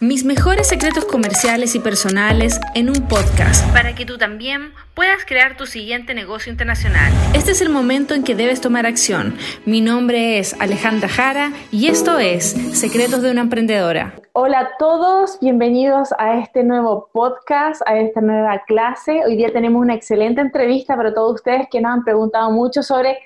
Mis mejores secretos comerciales y personales en un podcast para que tú también puedas crear tu siguiente negocio internacional. Este es el momento en que debes tomar acción. Mi nombre es Alejandra Jara y esto es Secretos de una Emprendedora. Hola a todos, bienvenidos a este nuevo podcast, a esta nueva clase. Hoy día tenemos una excelente entrevista para todos ustedes que nos han preguntado mucho sobre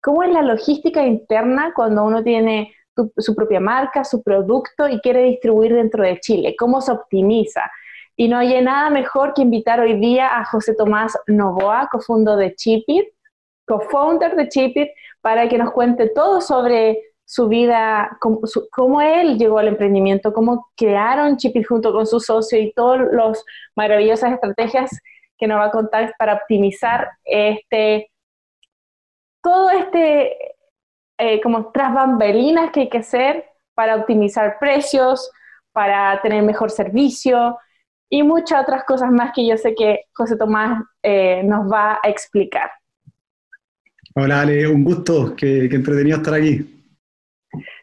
cómo es la logística interna cuando uno tiene su propia marca, su producto y quiere distribuir dentro de Chile, cómo se optimiza. Y no hay nada mejor que invitar hoy día a José Tomás Novoa, cofundo de Chipit, co-founder de Chipit, para que nos cuente todo sobre su vida, cómo, él llegó al emprendimiento, cómo crearon Chipit junto con su socio y todas las maravillosas estrategias que nos va a contar para optimizar este, todo este eh, como tras bambalinas que hay que hacer para optimizar precios, para tener mejor servicio y muchas otras cosas más que yo sé que José Tomás eh, nos va a explicar. Hola Ale, un gusto, que, entretenido estar aquí.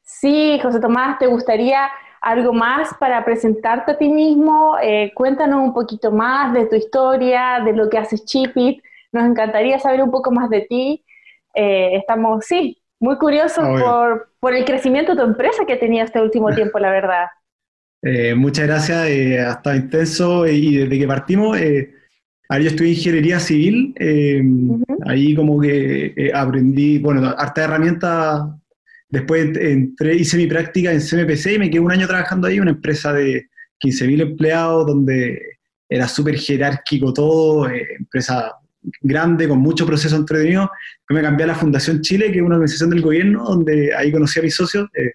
Sí, José Tomás, ¿te gustaría algo más para presentarte a ti mismo? Eh, cuéntanos un poquito más de tu historia, de lo que haces Chipit. Nos encantaría saber un poco más de ti. estamos, sí, muy curioso por, el crecimiento de tu empresa que tenido este último tiempo, la verdad. Eh, muchas gracias, eh, ha estado intenso y desde que partimos, eh, ahí yo estudié ingeniería civil, eh, ahí como que aprendí, bueno, harta herramientas, después entré, hice mi práctica en CMPC y me quedé un año trabajando ahí, una empresa de 15.000 empleados donde era súper jerárquico todo, empresa grande, con mucho proceso entretenido. me cambié a la Fundación Chile, que es una organización del gobierno, donde ahí conocí a mis socios. Eh,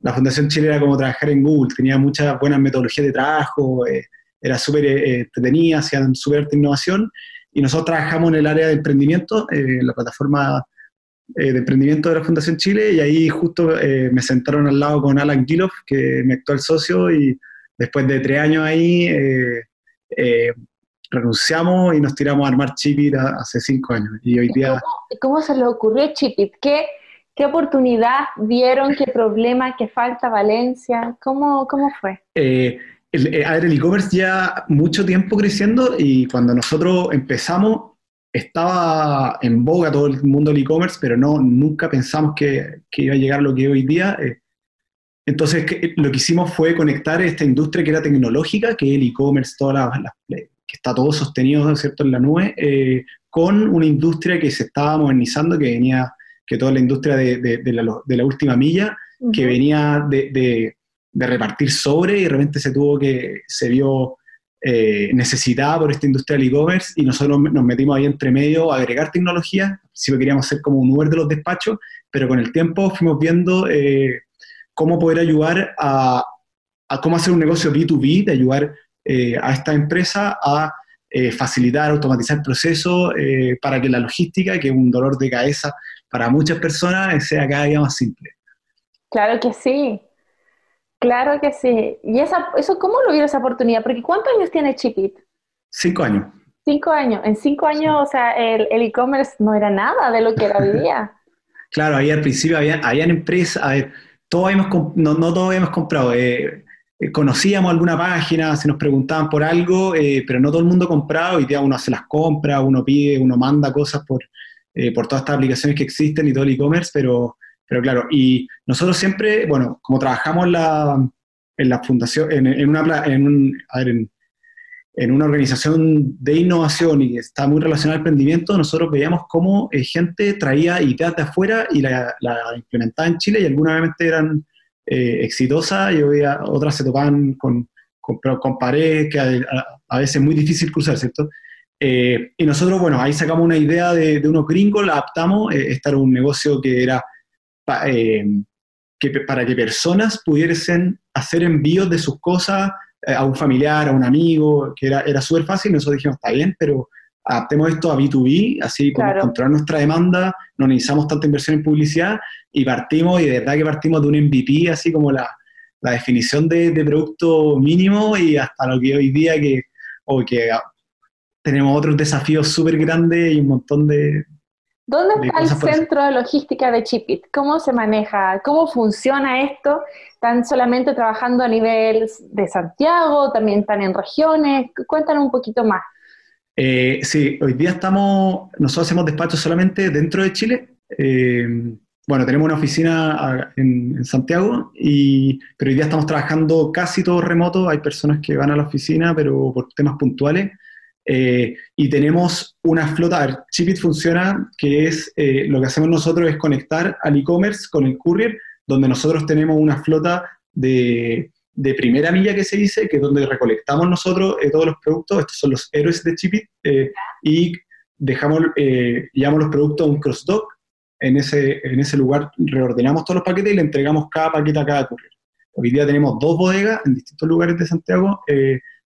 la Fundación Chile era como trabajar en Google, tenía muchas buenas metodologías de trabajo, eh, era súper eh, entretenida, hacían súper de innovación. Y nosotros trabajamos en el área de emprendimiento, en la plataforma de emprendimiento de la Fundación Chile, y ahí justo me sentaron al lado con Alan Giloff, que es mi actual socio, y después de tres años ahí, renunciamos y nos tiramos a armar Chipit hace cinco años. Y hoy día... ¿Cómo, se les ocurrió Chipit? ¿Qué, ¿Qué oportunidad vieron? ¿Qué problema? ¿Qué falta Valencia? ¿Cómo, cómo fue? Eh, el, eh, a ver, el e-commerce ya mucho tiempo creciendo y cuando nosotros empezamos estaba en boga todo el mundo del e-commerce, pero no, nunca pensamos que, que, iba a llegar lo que hoy día. Eh. entonces, lo que hicimos fue conectar esta industria que era tecnológica, que es el e-commerce, todas las, las, que está todo sostenido ¿cierto? en la nube, eh, con una industria que se estaba modernizando, que venía, que toda la industria de, de, la, de la, última milla, que venía de, repartir sobre y de repente se tuvo que, se vio eh, necesitada por esta industria del e-commerce y nosotros nos metimos ahí entre medio a agregar tecnología, si queríamos ser como un Uber de los despachos, pero con el tiempo fuimos viendo eh, cómo poder ayudar a, a, cómo hacer un negocio B2B, de ayudar eh, a esta empresa a eh, facilitar, automatizar procesos eh, para que la logística, que es un dolor de cabeza para muchas personas, sea cada día más simple. Claro que sí, claro que sí. ¿Y esa, eso cómo lo vieron esa oportunidad? Porque ¿cuántos años tiene Chipit? Cinco años. Cinco años. En cinco años, o sea, el e-commerce no era nada de lo que era hoy día. claro, ahí al principio había, habían empresas, a ver, todos no, no todos habíamos comprado. Eh, eh, conocíamos alguna página, se nos preguntaban por algo, eh, pero no todo el mundo compraba, hoy día uno hace las compras, uno pide, uno manda cosas por, eh, por todas estas aplicaciones que existen y todo el e-commerce, pero, pero claro, y nosotros siempre, bueno, como trabajamos la, en la fundación, en, en una, en, un, a ver, en, una organización de innovación y está muy relacionada al emprendimiento, nosotros veíamos cómo gente traía ideas de afuera y la, la implementaba en Chile y algunas eran eh, exitosa. Y otras se topan con, con, paredes que a, veces es muy difícil cruzar, ¿cierto? Eh, y nosotros, bueno, ahí sacamos una idea de, de unos gringos, la adaptamos, eh, este era un negocio que era que, para que personas pudiesen hacer envíos de sus cosas a un familiar, a un amigo, que era, era súper fácil, nosotros dijimos, está bien, pero adaptemos esto a B2B, así como controlar nuestra demanda, no necesitamos tanta inversión en publicidad y partimos, y de verdad que partimos de un MVP, así como la, la definición de, de, producto mínimo y hasta lo que hoy día que, o que tenemos otros desafíos súper grandes y un montón de, ¿Dónde está el centro de logística de Chipit? ¿Cómo se maneja? ¿Cómo funciona esto? ¿Están solamente trabajando a nivel de Santiago? ¿También están en regiones? Cuéntanos un poquito más. Eh, sí, hoy día estamos, nosotros hacemos despachos solamente dentro de Chile. Eh, bueno, tenemos una oficina en, Santiago, y, pero hoy día estamos trabajando casi todo remoto. Hay personas que van a la oficina, pero por temas puntuales. Eh, y tenemos una flota, a ver, Chipit funciona, que es, lo que hacemos nosotros es conectar al e-commerce con el courier, donde nosotros tenemos una flota de, de, primera milla que se dice, que es donde recolectamos nosotros eh, todos los productos, estos son los héroes de Chipit, y dejamos, llevamos los productos a un cross-dock, en ese, en ese lugar reordenamos todos los paquetes y le entregamos cada paquete a cada courier. Hoy día tenemos dos bodegas en distintos lugares de Santiago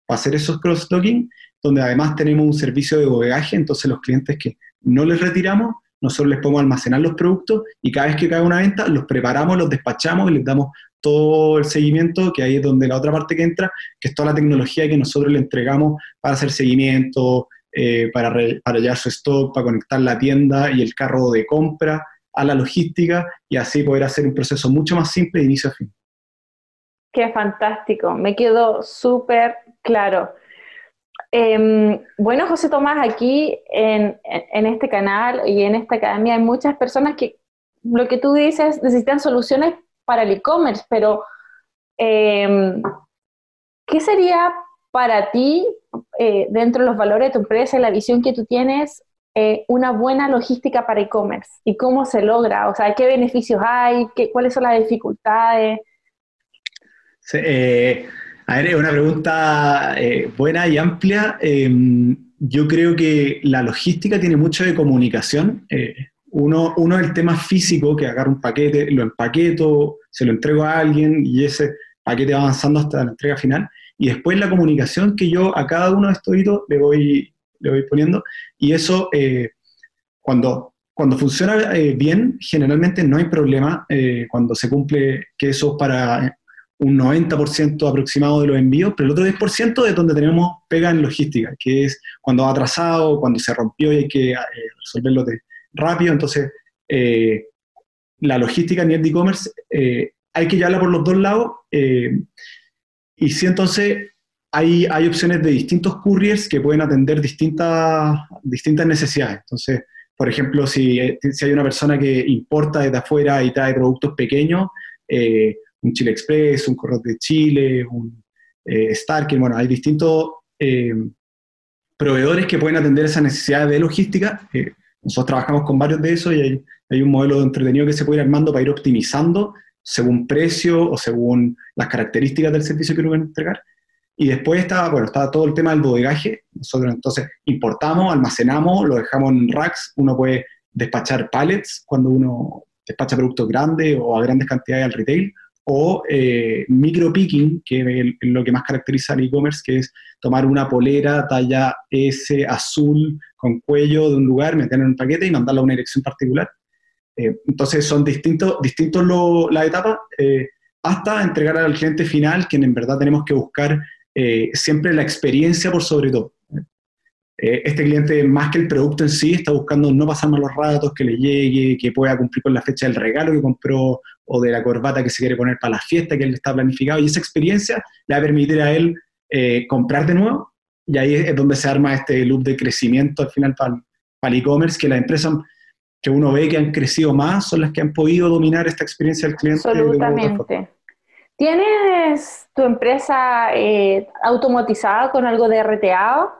para hacer esos cross-docking donde además tenemos un servicio de bodegaje, entonces los clientes que no les retiramos, nosotros les podemos almacenar los productos y cada vez que cae una venta los preparamos, los despachamos y les damos todo el seguimiento, que ahí es donde la otra parte que entra, que es toda la tecnología que nosotros le entregamos para hacer seguimiento, eh, para, para llevar su stock, para conectar la tienda y el carro de compra a la logística y así poder hacer un proceso mucho más simple de inicio a fin. Qué fantástico, me quedó súper claro. Em, bueno, José Tomás, aquí en, este canal y en esta academia hay muchas personas que, lo que tú dices, necesitan soluciones para el e-commerce, pero em, ¿qué sería para ti, eh, dentro de los valores de tu empresa y la visión que tú tienes, eh, una buena logística para e-commerce? ¿Y cómo se logra? O sea, ¿qué beneficios hay? ¿Qué, ¿Cuáles son las dificultades? Sí, eh, a ver, es una pregunta buena y amplia. Em, yo creo que la logística tiene mucho de comunicación. Eh, uno, uno es el tema físico, que agarro un paquete, lo empaqueto, se lo entrego a alguien y ese paquete va avanzando hasta la entrega final. Y después la comunicación que yo a cada uno de estos hitos le voy, le voy poniendo. Y eso, eh, cuando, cuando funciona bien, generalmente no hay problema. cuando se cumple que eso es para un 90% aproximado de los envíos, pero el otro 10% es donde tenemos pega en logística, que es cuando ha atrasado, cuando se rompió y hay que eh, resolverlo de, rápido. Entonces, eh, la logística a nivel de e-commerce eh, hay que llevarla por los dos lados. y si entonces hay, hay opciones de distintos couriers que pueden atender distintas, distintas necesidades. Entonces, por ejemplo, si, si hay una persona que importa desde afuera y trae productos pequeños, un Chile Express, un Correo de Chile, un eh, bueno, hay distintos eh, proveedores que pueden atender esa necesidad de logística. Eh, nosotros trabajamos con varios de esos y hay, hay, un modelo de entretenido que se puede ir armando para ir optimizando según precio o según las características del servicio que uno va a entregar. Y después está, bueno, está todo el tema del bodegaje. Nosotros entonces importamos, almacenamos, lo dejamos en racks. Uno puede despachar pallets cuando uno despacha productos grandes o a grandes cantidades al retail o eh, micro picking, que es lo que más caracteriza al e-commerce, que es tomar una polera talla S azul con cuello de un lugar, meterla en un paquete y mandarla a una dirección particular. Eh, entonces son distintos, distintos las etapas eh, hasta entregar al cliente final, quien en verdad tenemos que buscar siempre la experiencia por sobre todo. Este cliente, más que el producto en sí, está buscando no pasar malos ratos, que le llegue, que pueda cumplir con la fecha del regalo que compró o de la corbata que se quiere poner para la fiesta que él está planificado. Y esa experiencia le va a permitir a él eh, comprar de nuevo. Y ahí es donde se arma este loop de crecimiento al final para, el e-commerce, que las empresas que uno ve que han crecido más son las que han podido dominar esta experiencia del cliente. Absolutamente. ¿Tienes tu empresa eh, automatizada con algo de RTA?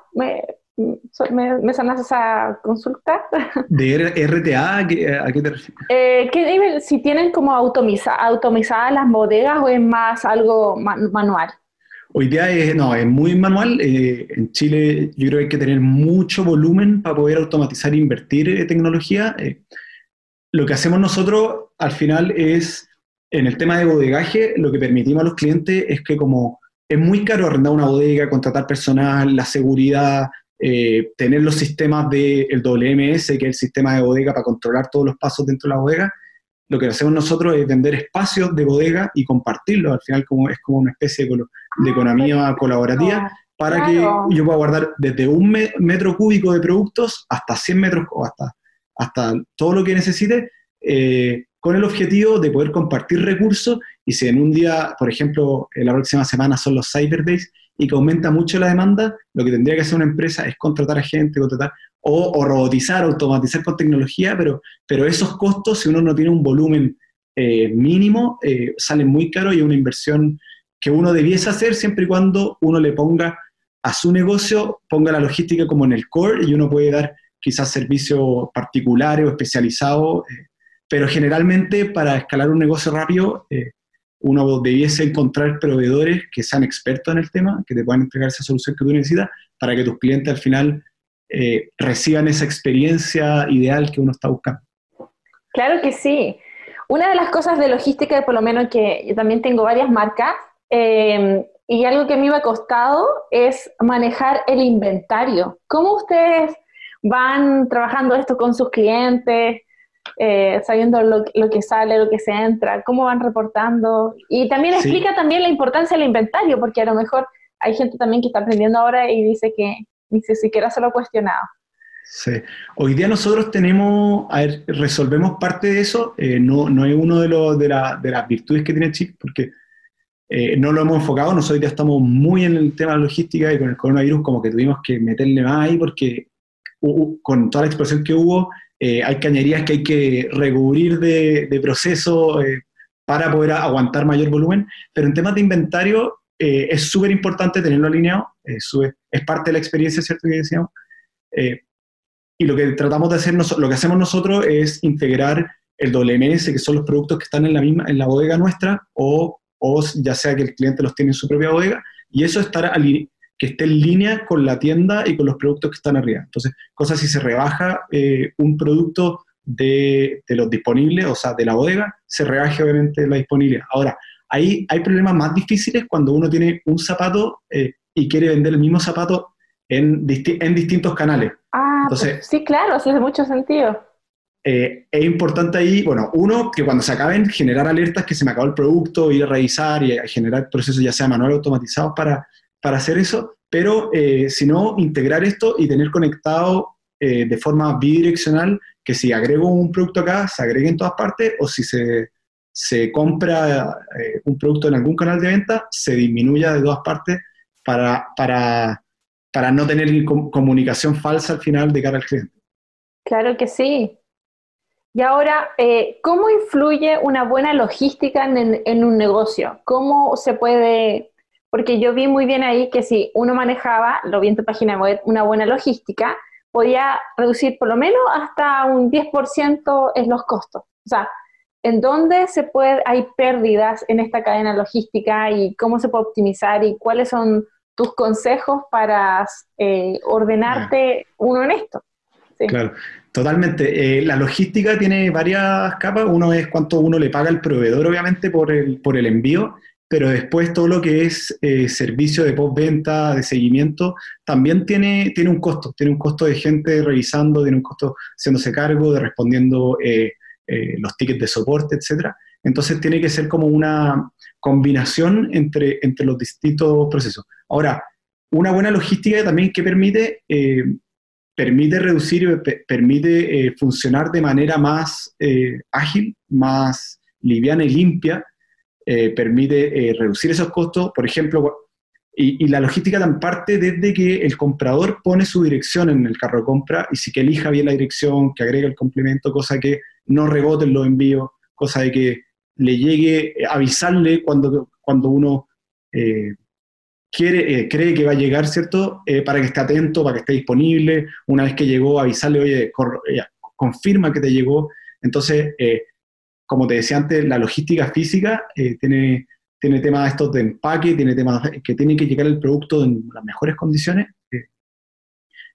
¿Me, me sanas esa consulta? ¿De RTA? ¿A qué, te refieres? Eh, si tienen como automatizadas las bodegas o es más algo manual? Hoy día es, no, es muy manual. Eh, en Chile yo creo que hay que tener mucho volumen para poder automatizar e invertir en tecnología. Eh, lo que hacemos nosotros al final es, en el tema de bodegaje, lo que permitimos a los clientes es que como es muy caro arrendar una bodega, contratar personal, la seguridad, eh, tener los sistemas del WMS, que es el sistema de bodega para controlar todos los pasos dentro de la bodega, lo que hacemos nosotros es vender espacios de bodega y compartirlos. Al final como, es como una especie de, ah, economía colaborativa para que yo pueda guardar desde un metro cúbico de productos hasta 100 metros o hasta hasta todo lo que necesite, eh, con el objetivo de poder compartir recursos. Y si en un día, por ejemplo, en la próxima semana son los Cyber Days y que aumenta mucho la demanda, lo que tendría que hacer una empresa es contratar a gente, contratar o, robotizar, automatizar con tecnología, pero, pero esos costos, si uno no tiene un volumen eh, mínimo, eh, salen muy caros y es una inversión que uno debiese hacer siempre y cuando uno le ponga a su negocio, ponga la logística como en el core y uno puede dar quizás servicios particulares o especializados, eh, pero generalmente para escalar un negocio rápido, eh, uno debiese encontrar proveedores que sean expertos en el tema, que te puedan entregar esa solución que tú necesitas, para que tus clientes al final eh, reciban esa experiencia ideal que uno está buscando. Claro que sí. Una de las cosas de logística, por lo menos que yo también tengo varias marcas, eh, y algo que a mí me ha costado es manejar el inventario. ¿Cómo ustedes van trabajando esto con sus clientes? Eh, sabiendo lo, que sale, lo que se entra, cómo van reportando. Y también explica también la importancia del inventario, porque a lo mejor hay gente también que está aprendiendo ahora y dice que ni siquiera se lo ha cuestionado. Sí. Hoy día nosotros tenemos, a ver, resolvemos parte de eso, eh, no, no es uno de, los, de, de, las virtudes que tiene Chip, porque eh, no lo hemos enfocado, nosotros ya estamos muy en el tema de la logística y con el coronavirus como que tuvimos que meterle más ahí porque con toda la explosión que hubo, eh, hay cañerías que hay que recubrir de, proceso eh, para poder aguantar mayor volumen, pero en temas de inventario eh, es súper importante tenerlo alineado, es parte de la experiencia, ¿cierto? Que decíamos. y lo que tratamos de hacer, lo que hacemos nosotros es integrar el WMS, que son los productos que están en la misma, en la bodega nuestra, o, ya sea que el cliente los tiene en su propia bodega, y eso estar que esté en línea con la tienda y con los productos que están arriba. Entonces, cosas si se rebaja eh, un producto de, los disponibles, o sea, de la bodega, se rebaje obviamente la disponibilidad. Ahora, ahí hay problemas más difíciles cuando uno tiene un zapato eh, y quiere vender el mismo zapato en, en distintos canales. Ah, Entonces, sí, claro, sí hace mucho sentido. Eh, es importante ahí, bueno, uno, que cuando se acaben, generar alertas que se me acabó el producto, ir a revisar y a generar procesos ya sea manual o automatizados para para hacer eso, pero eh, si no, integrar esto y tener conectado eh, de forma bidireccional que si agrego un producto acá, se agregue en todas partes, o si se, se compra eh, un producto en algún canal de venta, se disminuya de todas partes para, para, para no tener comunicación falsa al final de cara al cliente. Claro que sí. Y ahora, ¿cómo influye una buena logística en, en, un negocio? ¿Cómo se puede porque yo vi muy bien ahí que si uno manejaba, lo vi en tu página web, una buena logística, podía reducir por lo menos hasta un 10% en los costos. O sea, ¿en dónde se puede, hay pérdidas en esta cadena logística y cómo se puede optimizar y cuáles son tus consejos para eh, ordenarte uno en esto? Claro, totalmente. Eh, la logística tiene varias capas. Uno es cuánto uno le paga al proveedor, obviamente, por el, por el envío pero después todo lo que es eh, servicio de postventa, de seguimiento, también tiene, tiene un costo, tiene un costo de gente revisando, tiene un costo haciéndose cargo, de respondiendo eh, eh, los tickets de soporte, etc. Entonces tiene que ser como una combinación entre, entre los distintos procesos. Ahora, una buena logística también que permite, permite reducir, permite funcionar de manera más ágil, más liviana y limpia, eh, permite eh, reducir esos costos, por ejemplo, y, la logística tan parte desde que el comprador pone su dirección en el carro de compra y sí que elija bien la dirección, que agregue el complemento, cosa que no reboten los envíos, cosa de que le llegue, eh, avisarle cuando, cuando uno cree que va a llegar, ¿cierto? para que esté atento, para que esté disponible. Una vez que llegó, avisarle, oye, confirma que te llegó. Entonces, como te decía antes, la logística física eh, tiene, tiene temas estos de empaque, tiene temas que tiene que llegar el producto en las mejores condiciones. Eh.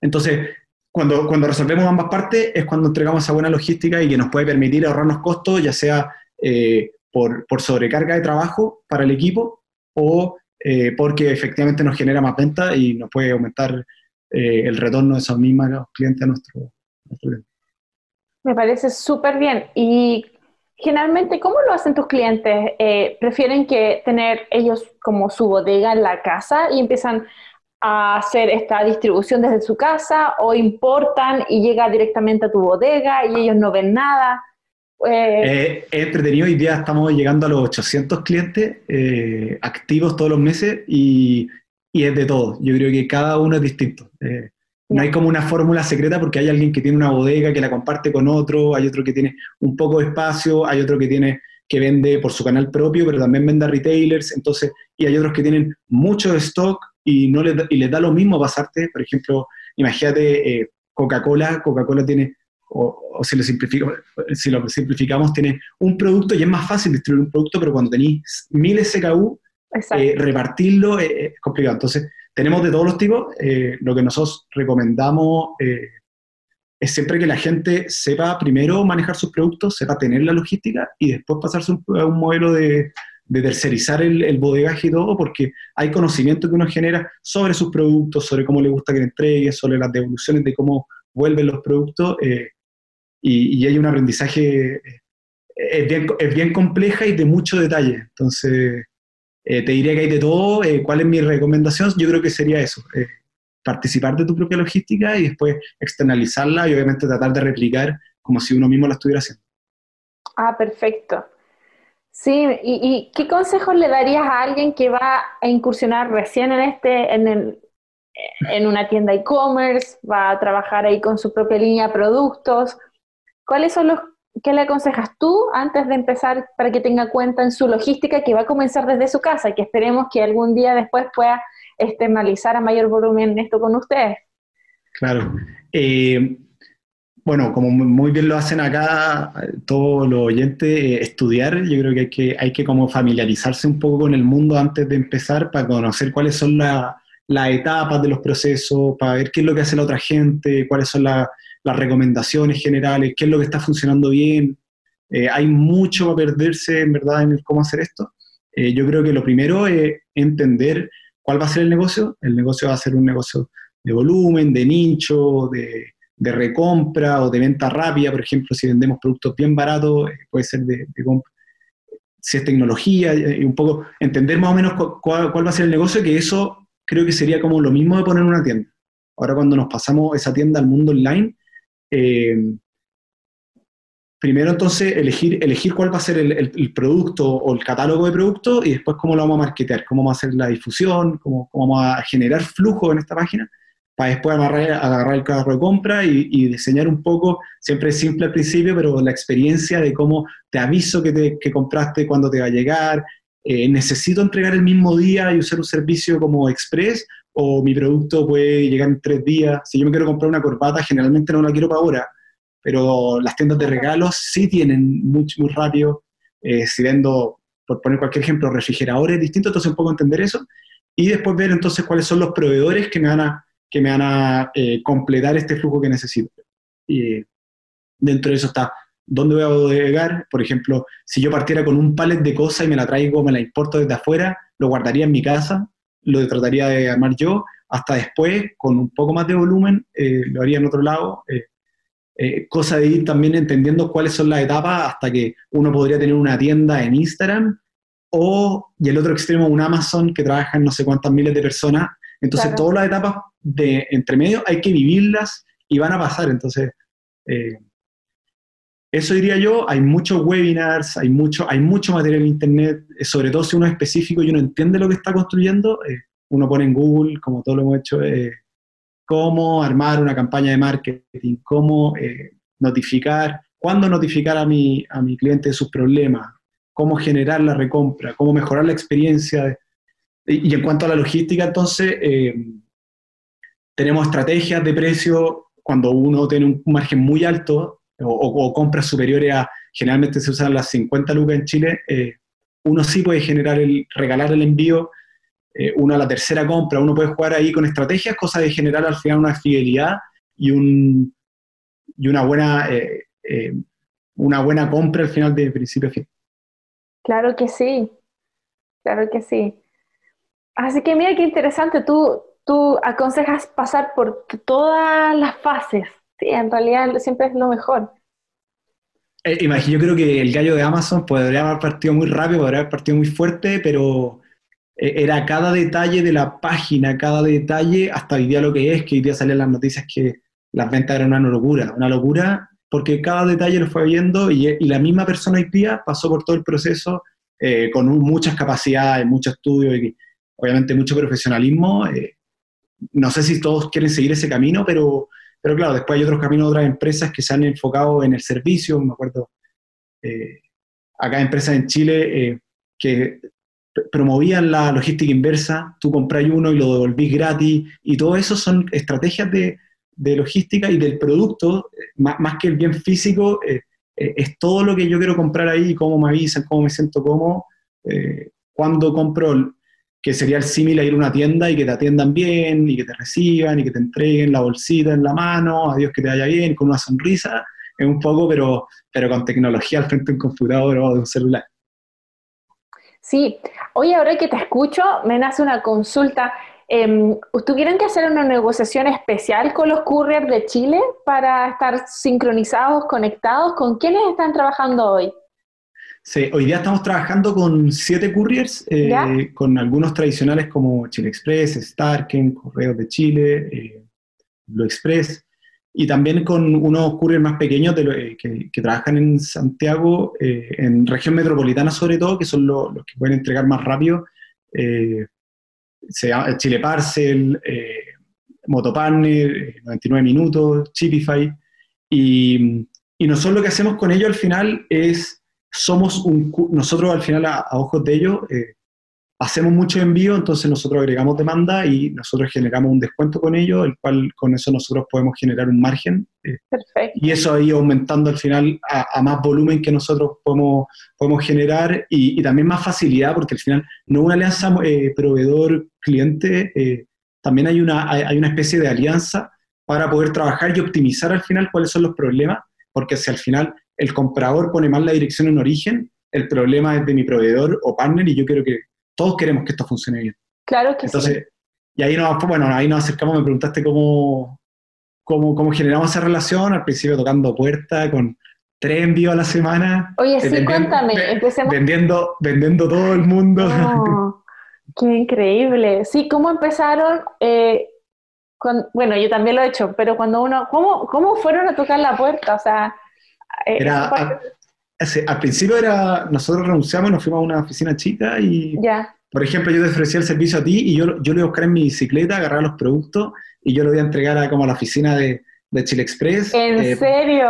Entonces, cuando, cuando resolvemos ambas partes es cuando entregamos esa buena logística y que nos puede permitir ahorrarnos costos, ya sea eh, por, por, sobrecarga de trabajo para el equipo o porque efectivamente nos genera más venta y nos puede aumentar el retorno de esos mismos clientes a nuestro, nuestro Me parece súper bien. Generalmente, ¿cómo lo hacen tus clientes? Eh, ¿Prefieren que tener ellos como su bodega en la casa y empiezan a hacer esta distribución desde su casa o importan y llega directamente a tu bodega y ellos no ven nada. Eh, es entretenido, hoy estamos llegando a los 800 clientes eh, activos todos los meses y, y, es de todo. Yo creo que cada uno es distinto. Eh, no hay como una fórmula secreta porque hay alguien que tiene una bodega que la comparte con otro, hay otro que tiene un poco de espacio, hay otro que tiene que vende por su canal propio, pero también vende a retailers, entonces, y hay otros que tienen mucho stock y, no les, y les da lo mismo pasarte, por ejemplo, imagínate eh, Coca-Cola, Coca-Cola tiene, o, si, lo si lo simplificamos, tiene un producto y es más fácil distribuir un producto, pero cuando tenéis mil SKU, eh, repartirlo es complicado. Entonces, tenemos de todos los tipos. Eh, lo que nosotros recomendamos es siempre que la gente sepa primero manejar sus productos, sepa tener la logística y después pasarse a un modelo de, tercerizar el, bodegaje y todo, porque hay conocimiento que uno genera sobre sus productos, sobre cómo le gusta que le entregue, sobre las devoluciones de cómo vuelven los productos, eh, y, hay un aprendizaje, eh, es, bien, es, bien, compleja y de mucho detalle. Entonces, eh, te diría que hay de todo. ¿Cuál es mi recomendación? Yo creo que sería eso participar de tu propia logística y después externalizarla y obviamente tratar de replicar como si uno mismo la estuviera haciendo. Ah, perfecto. Sí, ¿y, qué consejos le darías a alguien que va a incursionar recién en este, en, en una tienda e-commerce, va a trabajar ahí con su propia línea de productos? ¿Cuáles son los ¿qué le aconsejas tú antes de empezar para que tenga cuenta en su logística que va a comenzar desde su casa y que esperemos que algún día después pueda externalizar a mayor volumen esto con ustedes? Claro. Eh, bueno, como muy bien lo hacen acá todos los oyentes, eh, estudiar, yo creo que hay, que hay que como familiarizarse un poco con el mundo antes de empezar para conocer cuáles son las etapas de los procesos, para ver qué es lo que hace la otra gente, cuáles son las recomendaciones generales, qué es lo que está funcionando bien. Eh, hay mucho a perderse en verdad en cómo hacer esto. yo creo que lo primero es entender ¿Cuál va a ser el negocio? El negocio va a ser un negocio de volumen, de nicho, de, recompra o de venta rápida, por ejemplo, si vendemos productos bien baratos, eh, puede ser de, compra. Si es tecnología, y un poco entender más o menos cuál, va a ser el negocio, que eso creo que sería como lo mismo de poner una tienda. Ahora cuando nos pasamos esa tienda al mundo online, eh, primero entonces elegir, elegir cuál va a ser el, producto o el catálogo de productos y después cómo lo vamos a marketear, cómo vamos a hacer la difusión, cómo, vamos a generar flujo en esta página, para después agarrar, agarrar el carro de compra y, diseñar un poco, siempre es simple al principio, pero la experiencia de cómo te aviso que, te, que compraste, cuándo te va a llegar, eh, necesito entregar el mismo día y usar un servicio como Express, o mi producto puede llegar en tres días. Si yo me quiero comprar una corbata, generalmente no la quiero para ahora pero las tiendas de regalos sí tienen mucho, muy rápido. Eh, si vendo, por poner cualquier ejemplo, refrigeradores distintos, entonces un poco entender eso. Y después ver entonces cuáles son los proveedores que me van a, que me van a eh, completar este flujo que necesito. Y dentro de eso está dónde voy a bodegar. Por ejemplo, si yo partiera con un palet de cosas y me la traigo, me la importo desde afuera, lo guardaría en mi casa, lo trataría de armar yo, hasta después, con un poco más de volumen, eh, lo haría en otro lado, eh, cosa de ir también entendiendo cuáles son las etapas hasta que uno podría tener una tienda en Instagram o, y el otro extremo, un Amazon que trabaja en no sé cuántas miles de personas. Entonces, todas las etapas de entre medio hay que vivirlas y van a pasar. Entonces, eh, eso diría yo, hay muchos webinars, hay mucho, hay mucho material en Internet, eh, sobre todo si uno es específico y uno entiende lo que está construyendo, uno pone en Google, como todo lo hemos hecho, cómo armar una campaña de marketing, cómo eh, notificar, cuándo notificar a mi, a mi cliente de sus problemas, cómo generar la recompra, cómo mejorar la experiencia. Y, en cuanto a la logística, entonces, eh, tenemos estrategias de precio cuando uno tiene un margen muy alto o, compras superiores a, generalmente se usan las 50 lucas en Chile, eh, uno sí puede generar el, regalar el envío eh, uno a la tercera compra, uno puede jugar ahí con estrategias, cosa de generar al final una fidelidad y, un, y una, buena, eh, una buena compra al final de principio a fin. Claro que sí, claro que sí. Así que mira qué interesante, tú, tú aconsejas pasar por todas las fases, sí, en realidad siempre es lo mejor. imagino, yo creo que el gallo de Amazon podría haber partido muy rápido, podría haber partido muy fuerte, pero e, era cada detalle de la página, cada detalle, hasta hoy día lo que es, que hoy día salen las noticias que las ventas eran una locura, una locura, porque cada detalle lo fue viendo y, la misma persona hoy día pasó por todo el proceso eh, con muchas capacidades, mucho estudio y obviamente mucho profesionalismo. Eh, no sé si todos quieren seguir ese camino, pero, pero claro, después hay otros caminos, otras empresas que se han enfocado en el servicio, me acuerdo, eh, acá hay empresas en Chile que promovían la logística inversa, tú compras uno y lo devolvís gratis, y todo eso son estrategias de, de logística y del producto, más, que el bien físico, eh, eh, es todo lo que yo quiero comprar ahí, cómo me avisan, cómo me siento cómodo, eh, cuando compro, que sería el símil a ir a una tienda y que te atiendan bien, y que te reciban, y que te entreguen la bolsita en la mano, adiós que te vaya bien, con una sonrisa, es un poco, pero, pero con tecnología al frente de un computador o de un celular. Sí, hoy ahora que te escucho, me nace una consulta. Eh, ¿Tuvieron que hacer una negociación especial con los couriers de Chile para estar sincronizados, conectados? ¿Con quiénes están trabajando hoy? Sí, hoy día estamos trabajando con siete couriers, eh, con algunos tradicionales como Chile Express, Starken, Correos de Chile, eh, Blue Express, y también con unos couriers más pequeños de eh, que, trabajan en Santiago, en región metropolitana sobre todo, que son los que pueden entregar más rápido Chile Parcel, eh, Motopartner, 99 eh, minutos, Chipify. Y, y, nosotros lo que hacemos con ellos al final es, somos un, nosotros al final a, ojos de ellos, eh, hacemos mucho envío, entonces nosotros agregamos demanda y nosotros generamos un descuento con ellos, el cual con eso nosotros podemos generar un margen. Eh, Perfecto. Y eso ahí aumentando al final a, más volumen que nosotros podemos, podemos generar y, también más facilidad, porque al final no una alianza eh, proveedor-cliente, eh, también hay una, hay, una especie de alianza para poder trabajar y optimizar al final cuáles son los problemas, porque si al final el comprador pone mal la dirección en origen, el problema es de mi proveedor o partner y yo quiero que todos queremos que esto funcione bien. Claro que Entonces, Y ahí nos, bueno, ahí nos acercamos, me preguntaste cómo, cómo, cómo generamos esa relación, al principio tocando puerta con tres envíos a la semana. Oye, sí, cuéntame, empecemos. Vendiendo, vendiendo todo el mundo. Oh, qué increíble. Sí, ¿cómo empezaron? Eh, bueno, yo también lo he hecho, pero cuando uno, ¿cómo, cómo fueron a tocar la puerta? O sea, eh, era, al principio era, nosotros renunciamos, nos fuimos a una oficina chica y, por ejemplo, yo te ofrecía el servicio a ti y yo, yo lo iba a buscar en mi bicicleta, agarrar los productos y yo lo iba a entregar a, como a la oficina de, de Chile Express. ¿En eh, serio?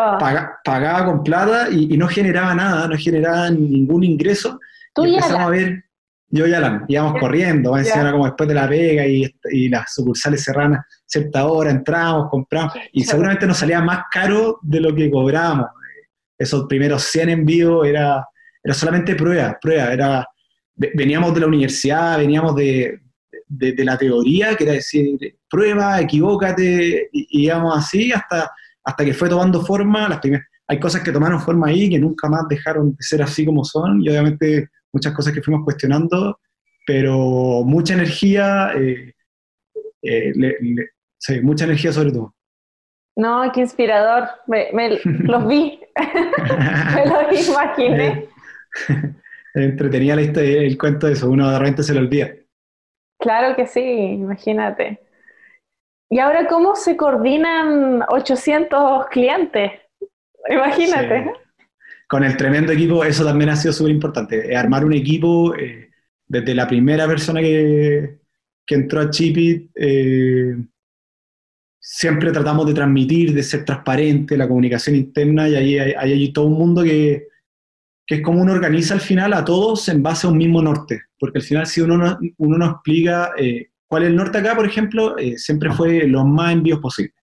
pagaba con plata y, no generaba nada, no generaba ningún ingreso. ¿Tú y empezamos a ver, yo ya la íbamos corriendo, era como después de la pega y, y las sucursales cerraban cierta hora, entramos, compramos y seguramente nos salía más caro de lo que cobrábamos esos primeros 100 envíos era, era solamente prueba, prueba, era, veníamos de la universidad, veníamos de, de, la teoría, que era decir, prueba, equivócate, y, íbamos así hasta, hasta que fue tomando forma, las hay cosas que tomaron forma ahí que nunca más dejaron de ser así como son, y obviamente muchas cosas que fuimos cuestionando, pero mucha energía, eh, eh, sí, mucha energía sobre todo. No, qué inspirador. Me, los vi. me los imaginé. Entretenía el cuento de eso. Uno de repente se lo olvida. Claro que sí, imagínate. Y ahora, ¿cómo se coordinan 800 clientes? Imagínate. Con el tremendo equipo, eso también ha sido súper importante. Armar un equipo eh, desde la primera persona que, que entró a Chipit, eh, siempre tratamos de transmitir, de ser transparente, la comunicación interna, y ahí hay, hay, todo un mundo que, que, es como uno organiza al final a todos en base a un mismo norte, porque al final si uno no, uno no explica eh, cuál es el norte acá, por ejemplo, eh, siempre fue los más envíos posibles.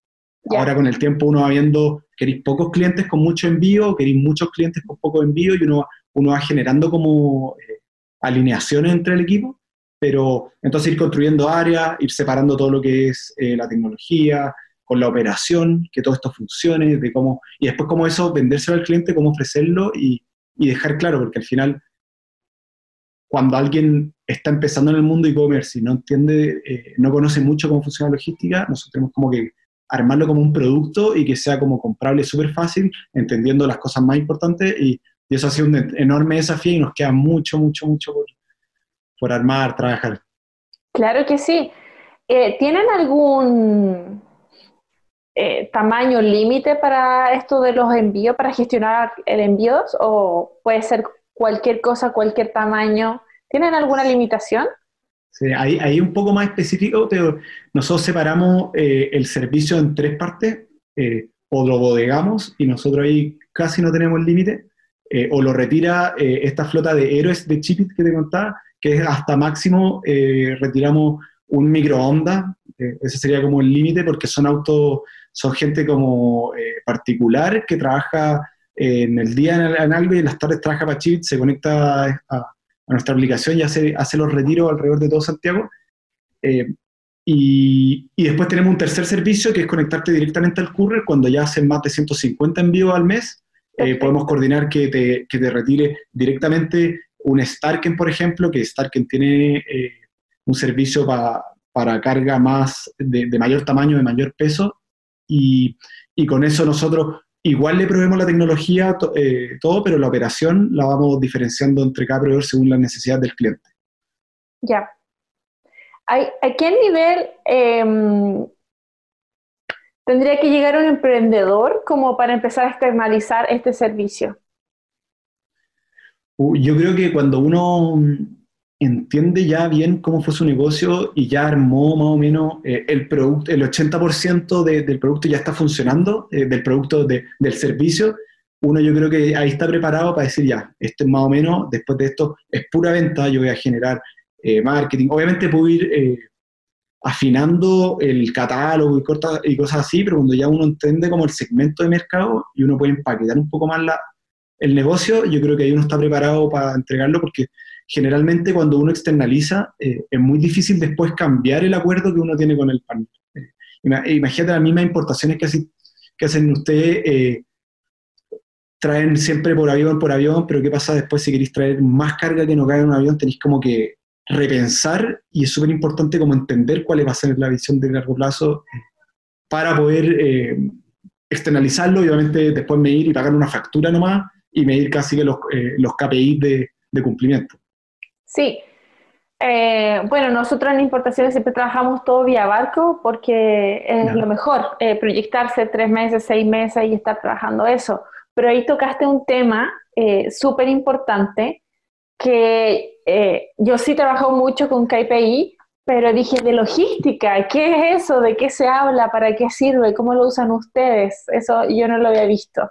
Ahora con el tiempo uno va viendo, queréis pocos clientes con mucho envío, queréis muchos clientes con poco envío, y uno, uno va generando como eh, alineaciones entre el equipo, pero entonces ir construyendo áreas, ir separando todo lo que es eh, la tecnología, con la operación, que todo esto funcione, de cómo, y después cómo eso, vendérselo al cliente, cómo ofrecerlo y, dejar claro, porque al final, cuando alguien está empezando en el mundo e-commerce y no entiende, eh, no conoce mucho cómo funciona la logística, nosotros tenemos como que armarlo como un producto y que sea como comprable súper fácil, entendiendo las cosas más importantes y, y, eso ha sido un enorme desafío y nos queda mucho, mucho, mucho por, por armar, trabajar. Claro que sí. Eh, ¿Tienen algún eh, tamaño límite para esto de los envíos, para gestionar el envíos? ¿O puede ser cualquier cosa, cualquier tamaño? ¿Tienen alguna limitación? Sí, ahí, un poco más específico, pero nosotros separamos eh, el servicio en tres partes, o lo bodegamos y nosotros ahí casi no tenemos límite, o lo retira esta flota de héroes de Chipit que te contaba, que es hasta máximo retiramos un microondas, eh, ese sería como el límite porque son autos, son gente como eh, particular que trabaja eh, en el día en, algo y en las tardes trabaja para Chivit, se conecta a, nuestra aplicación y hace, hace los retiros alrededor de todo Santiago. Y, y, después tenemos un tercer servicio que es conectarte directamente al courier cuando ya hacen más de 150 envíos al mes. podemos coordinar que te, que te, retire directamente un Starken, por ejemplo, que Starken tiene un servicio para carga más de, mayor tamaño, de mayor peso, y, con eso nosotros igual le proveemos la tecnología, eh, todo, pero la operación la vamos diferenciando entre cada proveedor según la necesidad del cliente. Ya. ¿A, qué nivel em, tendría que llegar un emprendedor como para empezar a externalizar este servicio? Uh, yo creo que cuando uno entiende ya bien cómo fue su negocio y ya armó más o menos eh, el producto, el 80% del producto ya está funcionando, eh, del producto del servicio, uno yo creo que ahí está preparado para decir ya, esto es más o menos, después de esto es pura venta, yo voy a generar eh, marketing. Obviamente puedo ir afinando el catálogo y, y cosas así, pero cuando ya uno entiende como el segmento de mercado y uno puede empaquetar un poco más la, el negocio, yo creo que ahí uno está preparado para entregarlo porque generalmente cuando uno externaliza eh, es muy difícil después cambiar el acuerdo que uno tiene con el partner. Eh, imagínate las mismas importaciones que, que hacen ustedes, eh, traen siempre por avión, por avión, pero ¿qué pasa después si queréis traer más carga que no cae en un avión? Tenéis como que repensar y es súper importante como entender cuál va a ser la visión de largo plazo para poder externalizarlo y obviamente después medir y pagar una factura nomás y medir casi que los, los KPI de, de cumplimiento. Sí. Eh, bueno, nosotros en importaciones siempre trabajamos todo vía barco porque es lo mejor, eh, proyectarse tres meses, seis meses y estar trabajando eso. Pero ahí tocaste un tema eh, súper importante que yo sí trabajo mucho con KPI, pero dije de logística, ¿qué es eso? ¿De qué se habla? ¿Para qué sirve? ¿Cómo lo usan ustedes? Eso yo no lo había visto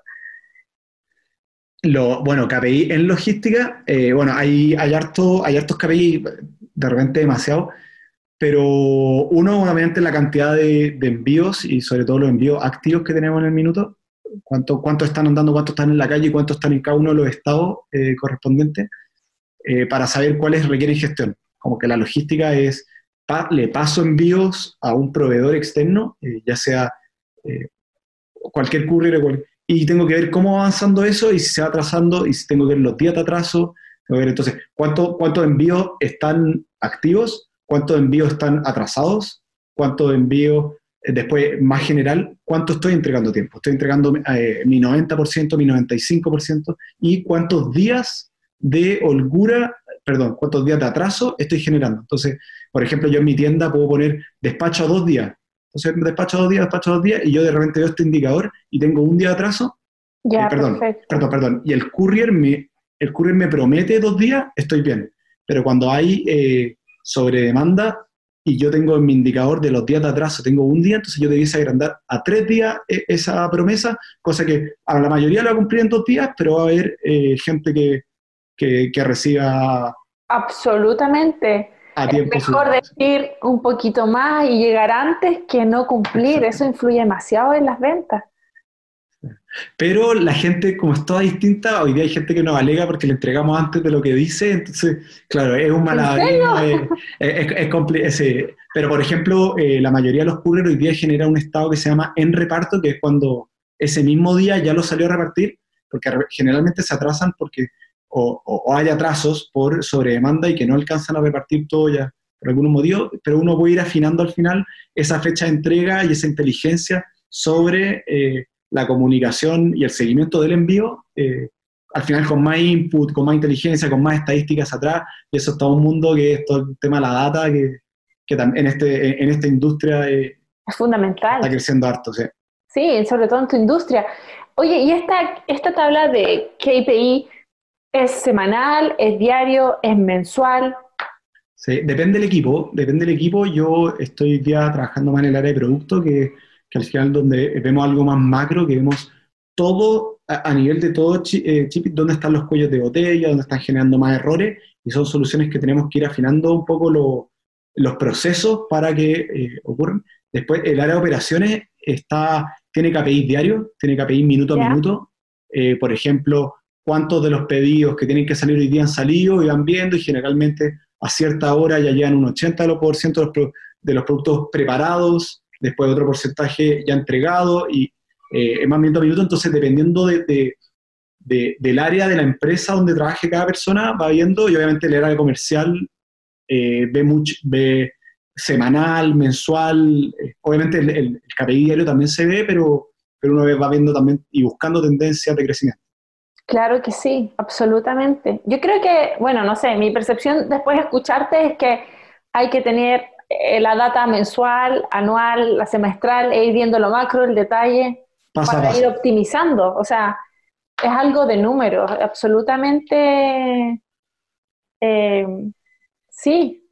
bueno, KPI en logística, eh, bueno, hay, hay, harto, hay hartos KPI, de repente demasiado, pero uno, obviamente, la cantidad de, envíos y sobre todo los envíos activos que tenemos en el minuto, cuánto, cuánto están andando, cuánto están en la calle y cuánto están en cada uno de los estados eh, correspondientes, eh, para saber cuáles requieren gestión. Como que la logística es, le paso envíos a un proveedor externo, ya sea cualquier courier o cualquier y tengo que ver cómo va avanzando eso y si se va atrasando y si tengo que ver los días de atraso. Tengo que ver entonces cuánto, cuántos envíos están activos, cuántos envíos están atrasados, cuántos envíos, eh, después más general, cuánto estoy entregando tiempo. Estoy entregando eh, mi 90%, mi 95% y cuántos días de holgura, perdón, cuántos días de atraso estoy generando. Entonces, por ejemplo, yo en mi tienda puedo poner despacho a dos días, entonces despacho dos días, despacho dos días, y yo de repente veo este indicador y tengo un día de atraso. Ya, eh, perdón, perdón, perdón. Y el courier, me, el courier me promete dos días, estoy bien. Pero cuando hay eh, sobre demanda y yo tengo en mi indicador de los días de atraso, tengo un día, entonces yo debiese agrandar a tres días eh, esa promesa, cosa que a la mayoría lo va a cumplir en dos días, pero va a haber gente que, que, que reciba... Absolutamente es mejor decir un poquito más y llegar antes que no cumplir. Eso influye demasiado en las ventas. Pero la gente, como es toda distinta, hoy día hay gente que nos alega porque le entregamos antes de lo que dice, entonces, claro, es un malabarismo, es, es, Pero, por ejemplo, eh, la mayoría de los couriers hoy día genera un estado que se llama en reparto, que es cuando ese mismo día ya lo salió a repartir, porque generalmente se atrasan porque o, hay atrasos por sobredemanda y que no alcanzan a repartir todo ya por algún motivo, pero uno puede ir afinando al final esa fecha de entrega y esa inteligencia sobre eh, la comunicación y el seguimiento del envío eh, al final con más input, con más inteligencia, con más estadísticas atrás, y eso es todo un mundo que es todo el tema de la data, que, que en, este, en esta industria eh, es fundamental. Está creciendo harto, sí. Sí, sobre todo en tu industria. Oye, ¿y esta, esta tabla de KPI es semanal, es diario, es mensual? Sí, depende del equipo, depende del equipo. Yo estoy ya trabajando más en el área de producto, que, que al final donde vemos algo más macro, que vemos todo a, nivel de todo eh, chip, dónde están los cuellos de botella, dónde están generando más errores, y son soluciones que tenemos que ir afinando un poco los procesos para que eh, ocurran. Después, el área de operaciones está, tiene KPI diario, tiene KPI minuto a minuto. Eh, por ejemplo, cuántos de los pedidos que tienen que salir hoy día han salido y van viendo, y generalmente a cierta hora ya llegan un 80% de los, de los productos preparados, después otro porcentaje ya entregado, y eh, más minuto a minuto, entonces dependiendo de, del área de la empresa donde trabaje cada persona, va viendo, y obviamente el área comercial eh, ve, mucho, ve semanal, mensual, eh, obviamente el, el, KPI diario también se ve, pero, pero uno va viendo también y buscando tendencias de crecimiento. Claro que sí, absolutamente. Yo creo que, bueno, no sé, mi percepción después de escucharte es que hay que tener eh, la data mensual, anual, la semestral, e ir viendo lo macro, el detalle, para ir optimizando. O sea, es algo de números, absolutamente. Eh, sí,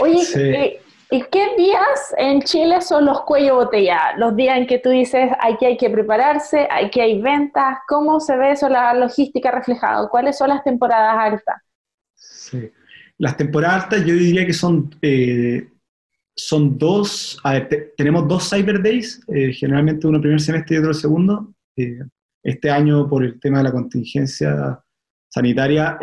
Oye, ¿y, qué días en Chile son los cuello botella? Los días en que tú dices, aquí hay que prepararse, aquí hay ventas, ¿cómo se ve eso, la logística reflejada? ¿Cuáles son las temporadas altas? Sí, las temporadas altas yo diría que son, eh, son dos, a ver, tenemos dos Cyber Days, eh, generalmente uno primer semestre y otro segundo. Eh, este año por el tema de la contingencia sanitaria,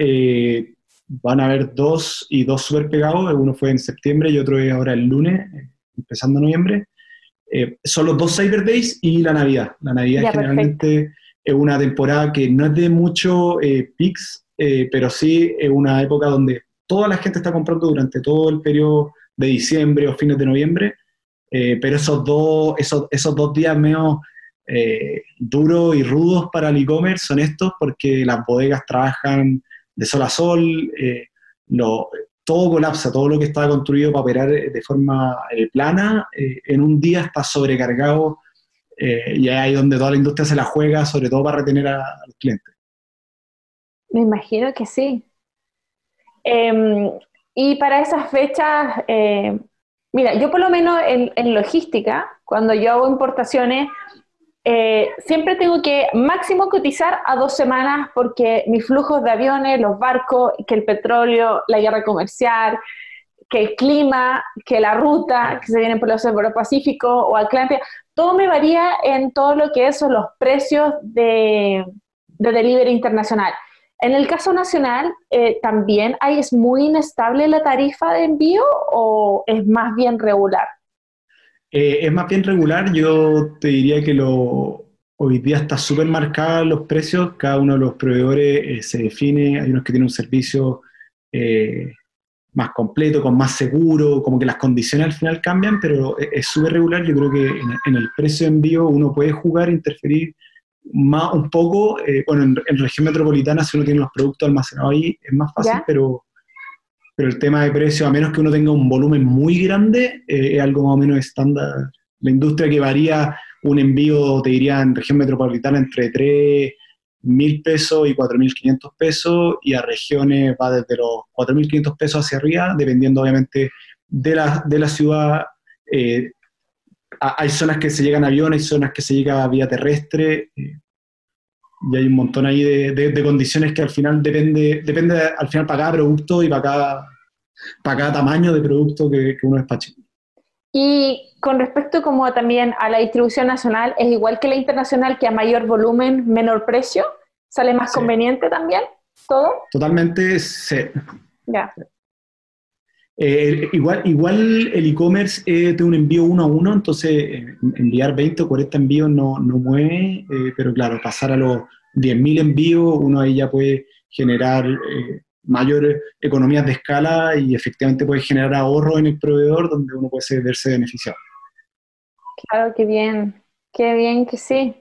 van a haber dos y dos súper pegados, uno fue en septiembre y otro es ahora el lunes, empezando noviembre. Eh, son los dos Cyber Days y la Navidad. La Navidad generalmente es una temporada que no es de mucho eh, peaks, eh, pero sí es una época donde toda la gente está comprando durante todo el periodo de diciembre o fines de noviembre, pero esos dos, esos, esos dos días medio duros y rudos para el e-commerce son estos porque las bodegas trabajan de sol a sol, eh, todo colapsa, todo lo que está construido para operar de forma eh, plana, eh, en un día está sobrecargado y es ahí donde toda la industria se la juega, sobre todo para retener a, los clientes. Me imagino que sí. Em, y para esas fechas, mira, yo por lo menos en logística, cuando yo hago importaciones, eh, siempre tengo que máximo cotizar a dos semanas porque mis flujos de aviones, los barcos, que el petróleo, la guerra comercial, que el clima, que la ruta que se viene por el Pacífico o Atlántico, todo me varía en todo lo que son los precios de, de delivery internacional. En el caso nacional, eh, ¿también hay, es muy inestable la tarifa de envío o es más bien regular? Eh, es más bien regular, yo te diría que lo, hoy día está súper marcada los precios, cada uno de los proveedores eh, se define, hay unos que tienen un servicio eh, más completo, con más seguro, como que las condiciones al final cambian, pero es súper regular, yo creo que en, el precio de envío uno puede jugar, interferir más un poco, bueno, en, región metropolitana si uno tiene los productos almacenados ahí es más fácil, pero pero el tema de precio, a menos que uno tenga un volumen muy grande, eh, es algo más o menos estándar. La industria que varía un envío, te diría, en región metropolitana entre 3.000 pesos y 4.500 pesos, y a regiones va desde los 4.500 pesos hacia arriba, dependiendo obviamente de la, de la ciudad. Eh, hay zonas que se llegan aviones, hay zonas que se llega vía terrestre, eh, y hay un montón ahí de, condiciones que al final depende, depende al final para cada producto y para cada, para cada tamaño de producto que, uno despache. Y con respecto como también a la distribución nacional, ¿es igual que la internacional que a mayor volumen, menor precio? ¿Sale más conveniente también todo? Totalmente, sí. Ya. Eh, igual, igual el e-commerce es de un envío uno a uno, entonces eh, enviar 20 o 40 envíos no, no mueve, eh, pero claro, pasar a los 10.000 envíos, uno ahí ya puede generar mayores economías de escala y efectivamente puede generar ahorro en el proveedor donde uno puede verse beneficiado. Claro, qué bien, qué bien que sí.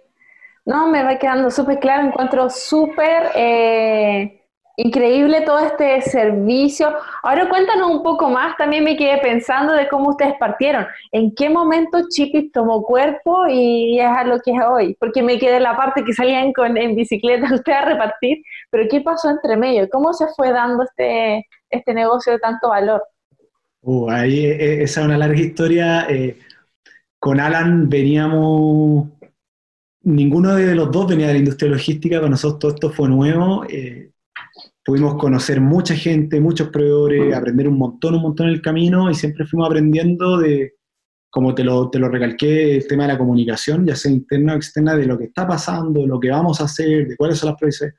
No, me va quedando súper claro, encuentro súper eh, Increíble todo este servicio. Ahora cuéntanos un poco más, también me quedé pensando de cómo ustedes partieron. ¿En qué momento Chipis tomó cuerpo y es a lo que es hoy? Porque me quedé la parte que salían con, en bicicleta ustedes a repartir, pero ¿qué pasó entre medio? ¿Cómo se fue dando este, este negocio de tanto valor? Uh, ahí eh, eh, esa es una larga historia. Eh, con Alan veníamos, ninguno de los dos venía de la industria logística, para nosotros todo esto fue nuevo pudimos conocer mucha gente, muchos proveedores, aprender un montón, un montón en el camino y siempre fuimos aprendiendo de, como te lo, te lo recalqué, el tema de la comunicación, ya sea interna o externa, de lo que está pasando, de lo que vamos a hacer, de cuáles son las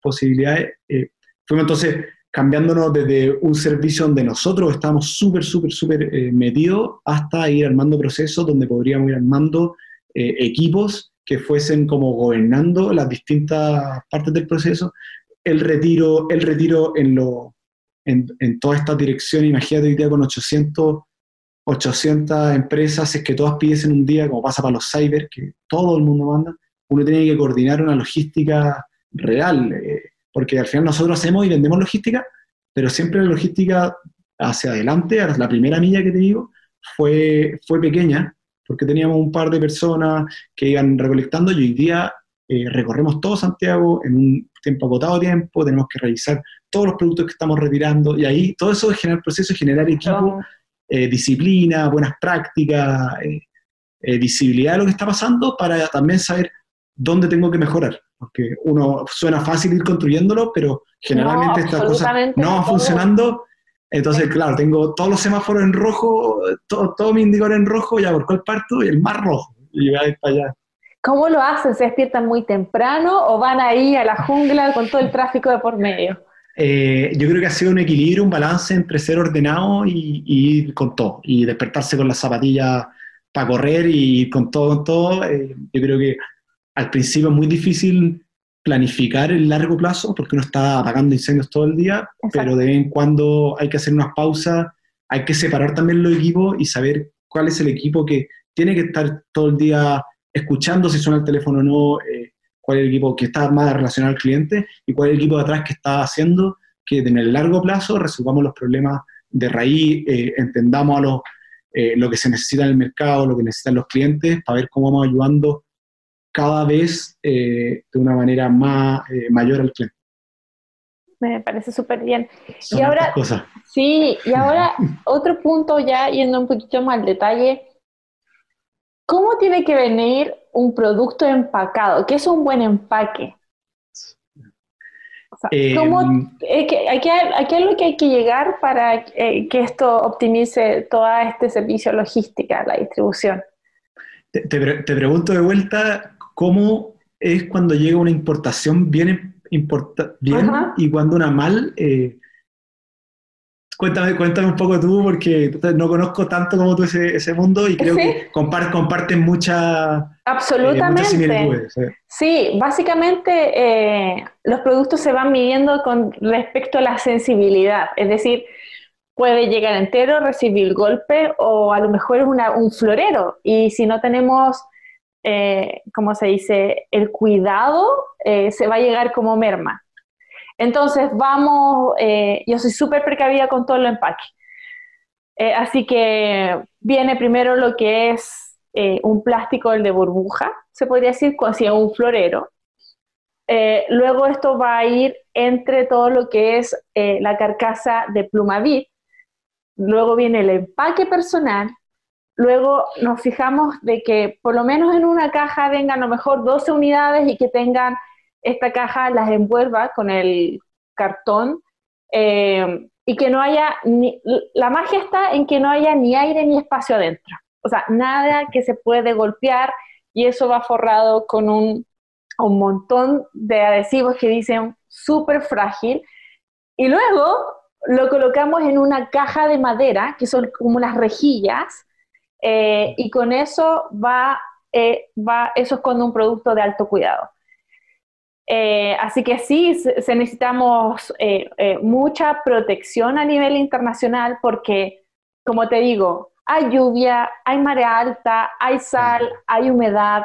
posibilidades. Eh, fuimos entonces cambiándonos desde un servicio donde nosotros estamos súper, súper, súper eh, metidos hasta ir armando procesos donde podríamos ir armando eh, equipos que fuesen como gobernando las distintas partes del proceso, el retiro, el retiro en, lo, en, en toda esta dirección, imagínate hoy día con 800, 800 empresas, es que todas pidiesen un día, como pasa para los cyber, que todo el mundo manda, uno tiene que coordinar una logística real, eh, porque al final nosotros hacemos y vendemos logística, pero siempre la logística hacia adelante, la primera milla que te digo, fue, fue pequeña, porque teníamos un par de personas que iban recolectando y hoy día eh, recorremos todo Santiago en un tiempo acotado tiempo, tenemos que revisar todos los productos que estamos retirando y ahí todo eso es generar procesos, generar equipo, eh, disciplina, buenas prácticas, eh, visibilidad de lo que está pasando para también saber dónde tengo que mejorar. Porque uno suena fácil ir construyéndolo, pero generalmente estas cosas no van funcionando. Entonces, claro, tengo todos los semáforos en rojo, todo, todo mi indicador en rojo, ya por cuál parto, y el más rojo. Y voy a ir para allá. ¿Cómo lo hacen? ¿Se despiertan muy temprano o van ahí a la jungla con todo el tráfico de por medio? Eh, yo creo que ha sido un equilibrio, un balance entre ser ordenado y, ir con todo, y despertarse con las zapatillas para correr y con todo, con todo. Eh, yo creo que al principio es muy difícil planificar el largo plazo porque uno está apagando incendios todo el día, pero de vez en cuando hay que hacer unas pausas, hay que separar también los equipos y saber cuál es el equipo que tiene que estar todo el día escuchando si suena el teléfono o no, eh, cuál es el equipo que está más relacionado al cliente y cuál es el equipo de atrás que está haciendo que en el largo plazo resolvamos los problemas de raíz, eh, entendamos a los, eh, lo que se necesita en el mercado, lo que necesitan los clientes, para ver cómo vamos ayudando cada vez de una manera más mayor al cliente. Me parece súper bien. y ahora, sí, y ahora otro punto ya yendo un poquito más al detalle, ¿Cómo tiene que venir un producto empacado? ¿Qué es un buen empaque? ¿cómo, em, aquí, hay, algo que hay que llegar para eh, que esto optimice todo este servicio logística, la distribución. Te, pregunto de vuelta, ¿cómo es cuando llega una importación bien, importa, bien y cuando una mal? Eh, Cuéntame, cuéntame un poco tú, porque no conozco tanto como tú ese, ese mundo y creo que comparten mucha, Absolutamente. Eh, sí. básicamente eh, los productos se van midiendo con respecto a la sensibilidad, es decir, puede llegar entero, recibir golpe o a lo mejor es un florero y si no tenemos, eh, como se dice, el cuidado, eh, se va a llegar como merma. Entonces, vamos, eh, yo soy súper precavida con todo el empaque. Eh, así que viene primero lo que es eh, un plástico, el de burbuja, se podría decir, si un florero. luego esto va a ir entre todo lo que es la carcasa de plumavit. Luego viene el empaque personal. Luego nos fijamos de que por lo menos en una caja vengan a lo mejor 12 unidades y que tengan esta caja las envuelva con el cartón eh, y que no haya, ni, la magia está en que no haya ni aire ni espacio adentro. O sea, nada que se puede golpear y eso va forrado con un, un montón de adhesivos que dicen súper frágil. Y luego lo colocamos en una caja de madera, que son como unas rejillas, eh, y con eso va, eh, va, eso es con un producto de alto cuidado. Eh, así que sí, se, necesitamos eh, eh, mucha protección a nivel internacional porque, como te digo, hay lluvia, hay marea alta, hay sal, hay humedad,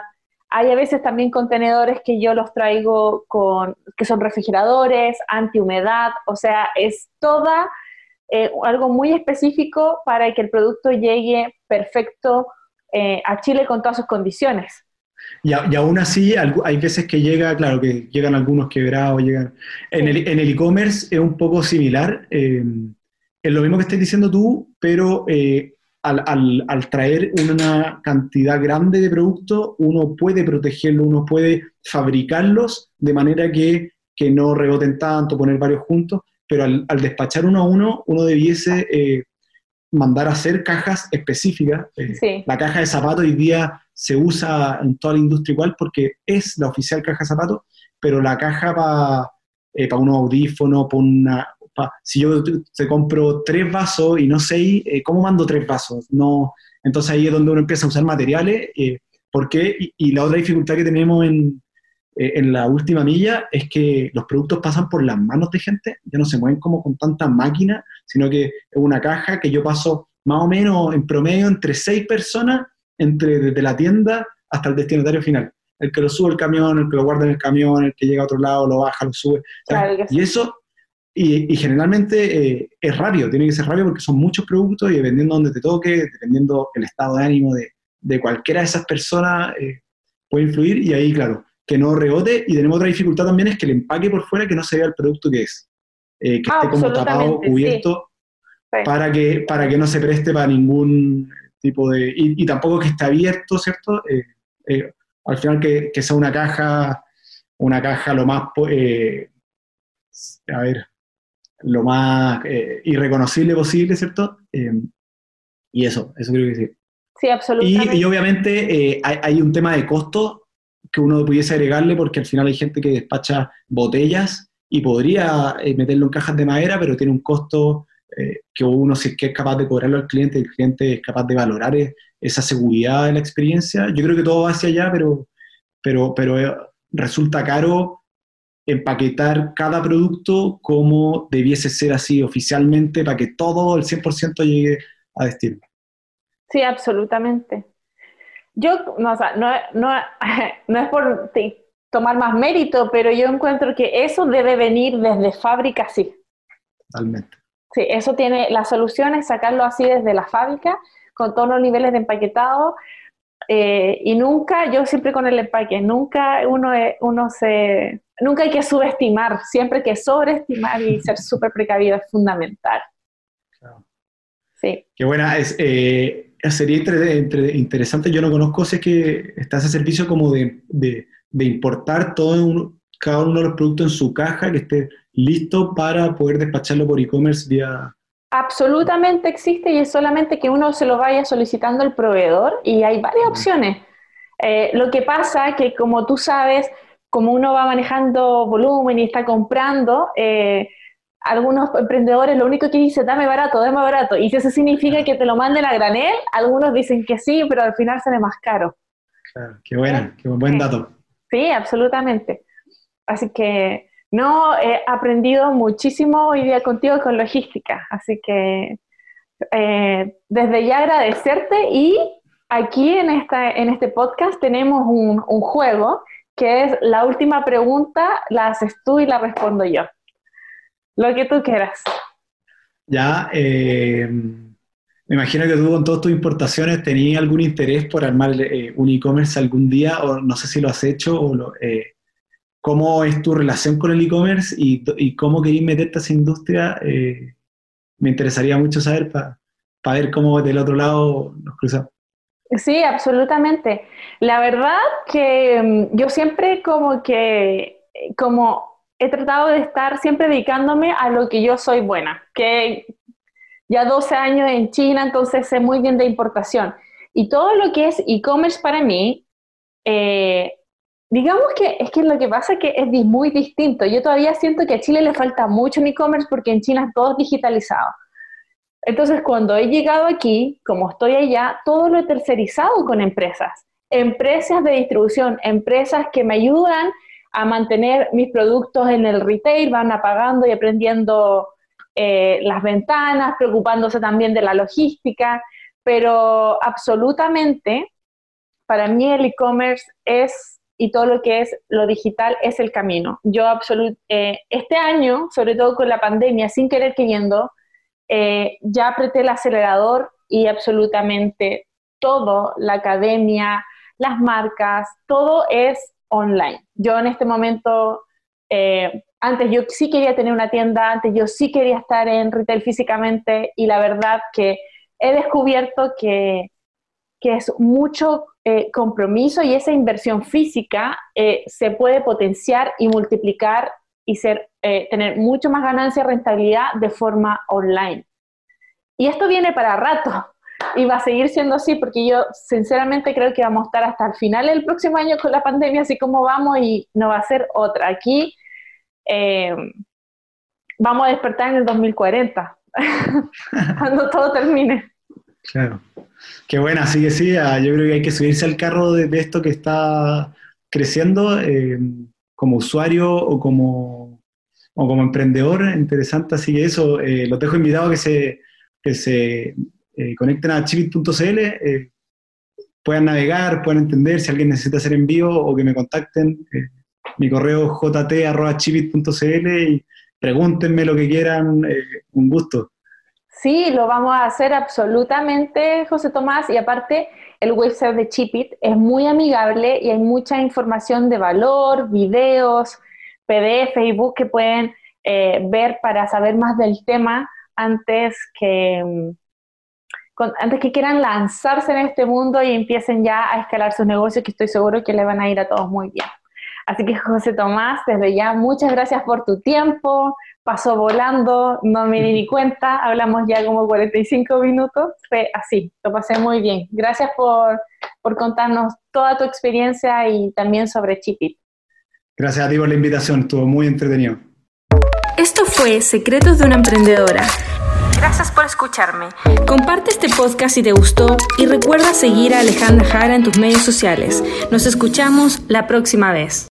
hay a veces también contenedores que yo los traigo con, que son refrigeradores, antihumedad, o sea, es toda algo muy específico para que el producto llegue perfecto a Chile con todas sus condiciones. Y, aún así, hay veces que llega, claro, que llegan algunos quebrados, llegan... En el e-commerce es un poco similar, eh, es lo mismo que estás diciendo tú, pero al, traer una cantidad grande de productos, uno puede protegerlo, uno puede fabricarlos de manera que, no reboten tanto, poner varios juntos, pero al, despachar uno a uno, uno debiese eh, mandar a hacer cajas específicas. Eh, la caja de zapatos hoy día se usa en toda la industria igual porque es la oficial caja zapatos, pero la caja para eh, para unos audífonos, para una, si yo te compro tres vasos y no seis, eh, ¿cómo mando tres vasos? No, entonces ahí es donde uno empieza a usar materiales. Eh, porque, y, la otra dificultad que tenemos en, eh, en la última milla es que los productos pasan por las manos de gente, ya no se mueven como con tanta máquina, sino que es una caja que yo paso más o menos en promedio entre seis personas, entre desde la tienda hasta el destinatario final. El que lo sube el camión, el que lo guarda en el camión, el que llega a otro lado, lo baja, lo sube. y eso y, generalmente eh, es rápido, tiene que ser rápido porque son muchos productos y dependiendo de donde te toque, dependiendo el estado de ánimo de, de cualquiera de esas personas, eh, puede influir y ahí, claro, que no rebote. Y tenemos otra dificultad también es que el empaque por fuera que no se vea el producto que es, eh, que esté como tapado, cubierto, Para, que, para que no se preste para ningún tipo de... Y, tampoco que esté abierto, ¿cierto? al final que, que, sea una caja, una caja lo más... a ver, lo más eh, irreconocible posible, ¿cierto? Eh, y eso, eso creo que sí. Sí, absolutamente. Y, obviamente eh, hay, un tema de costo que uno pudiese agregarle porque al final hay gente que despacha botellas y podría meterlo en cajas de madera, pero tiene un costo que uno si es que es capaz de cobrarlo al cliente, el cliente es capaz de valorar esa seguridad de la experiencia. Yo creo que todo va hacia allá, pero, pero, pero resulta caro empaquetar cada producto como debiese ser así oficialmente para que todo el 100% llegue a destino. Sí, absolutamente. Yo, no, o sea, no, no, no es por tomar más mérito, pero yo encuentro que eso debe venir desde fábrica, sí. Totalmente. Sí, eso tiene, la solución es sacarlo así desde la fábrica, con todos los niveles de empaquetado, eh, y nunca, yo siempre con el empaque, nunca uno, uno se, nunca hay que subestimar, siempre hay que sobreestimar y ser súper precavido es fundamental. Sí. Qué buena, es, eh, sería interesante, yo no conozco, sé que está ese servicio como de, de, importar todo cada uno de los productos en su caja, que esté listo para poder despacharlo por e-commerce vía Absolutamente existe y es solamente que uno se lo vaya solicitando al proveedor y hay varias opciones. Eh, lo que pasa que como tú sabes, como uno va manejando volumen y está comprando, eh, algunos emprendedores lo único que dicen, dame barato, dame barato. Y si eso significa que te lo manden a granel, algunos dicen que sí, pero al final sale más caro. Claro, qué buena, qué buen dato. Sí, absolutamente. Así que no, he aprendido muchísimo hoy día contigo con logística, así que eh, desde ya agradecerte y aquí en, esta, en este podcast tenemos un, juego que es la última pregunta, la haces tú y la respondo yo. Lo que tú quieras. Ya, eh, me imagino que tú con todas tus importaciones tenías algún interés por armar eh, un e-commerce algún día, o no sé si lo has hecho, o lo, cómo es tu relación con el e-commerce y, cómo querés meterte a esa industria. Eh, me interesaría mucho saber para ver cómo del otro lado nos cruzamos. Sí, absolutamente. La verdad que mm, yo siempre como que, como he tratado de estar siempre dedicándome a lo que yo soy buena, que ya 12 años en China, entonces sé muy bien de importación. Y todo lo que es e-commerce para mí, eh, Digamos que es que lo que pasa es que es muy distinto. Yo todavía siento que a Chile le falta mucho en e-commerce porque en China todo es digitalizado. Entonces, cuando he llegado aquí, como estoy allá, todo lo he tercerizado con empresas. Empresas de distribución, empresas que me ayudan a mantener mis productos en el retail, van apagando y aprendiendo eh, las ventanas, preocupándose también de la logística, pero absolutamente para mí el e-commerce es, y todo lo que es lo digital, es el camino. Yo absolut, eh, este año, sobre todo con la pandemia, sin querer queriendo, eh, ya apreté el acelerador y absolutamente todo, la academia, las marcas, todo es online. Yo en este momento, eh, antes yo sí quería tener una tienda, antes yo sí quería estar en retail físicamente y la verdad que he descubierto que, que es mucho eh, compromiso y esa inversión física eh, se puede potenciar y multiplicar y ser, tener mucho más ganancia y rentabilidad de forma online. Y esto viene para rato, y va a seguir siendo así porque yo sinceramente creo que vamos a estar hasta el final del próximo año con la pandemia, así como vamos y no va a ser otra. Aquí eh, vamos a despertar en el 2040, cuando todo termine. Claro. Qué buena, sí que sí, ah, yo creo que hay que subirse al carro de, esto que está creciendo eh, como usuario o como, o como emprendedor, interesante, así que eso, eh, los dejo invitados a que se, que se eh, conecten a chivit.cl, eh, puedan navegar, puedan entender si alguien necesita hacer envío o que me contacten. Mi correo jt.chivit.cl y pregúntenme lo que quieran, un gusto. Sí, lo vamos a hacer absolutamente, José Tomás, y aparte el website de Chipit es muy amigable y hay mucha información de valor, videos, PDF, ebook que pueden ver para saber más del tema antes que, mm, antes que quieran lanzarse en este mundo y empiecen ya a escalar sus negocios, que estoy seguro que le van a ir a todos muy bien. Así que José Tomás, desde ya muchas gracias por tu tiempo, pasó volando, no me di ni cuenta, hablamos ya como 45 minutos, fue así, lo pasé muy bien. Gracias por, por contarnos toda tu experiencia y también sobre Chipit. Gracias a ti por la invitación, estuvo muy entretenido. Esto fue Secretos de una Emprendedora. Gracias por escucharme. Comparte este podcast si te gustó y recuerda seguir a Alejandra Jara en tus medios sociales. Nos escuchamos la próxima vez.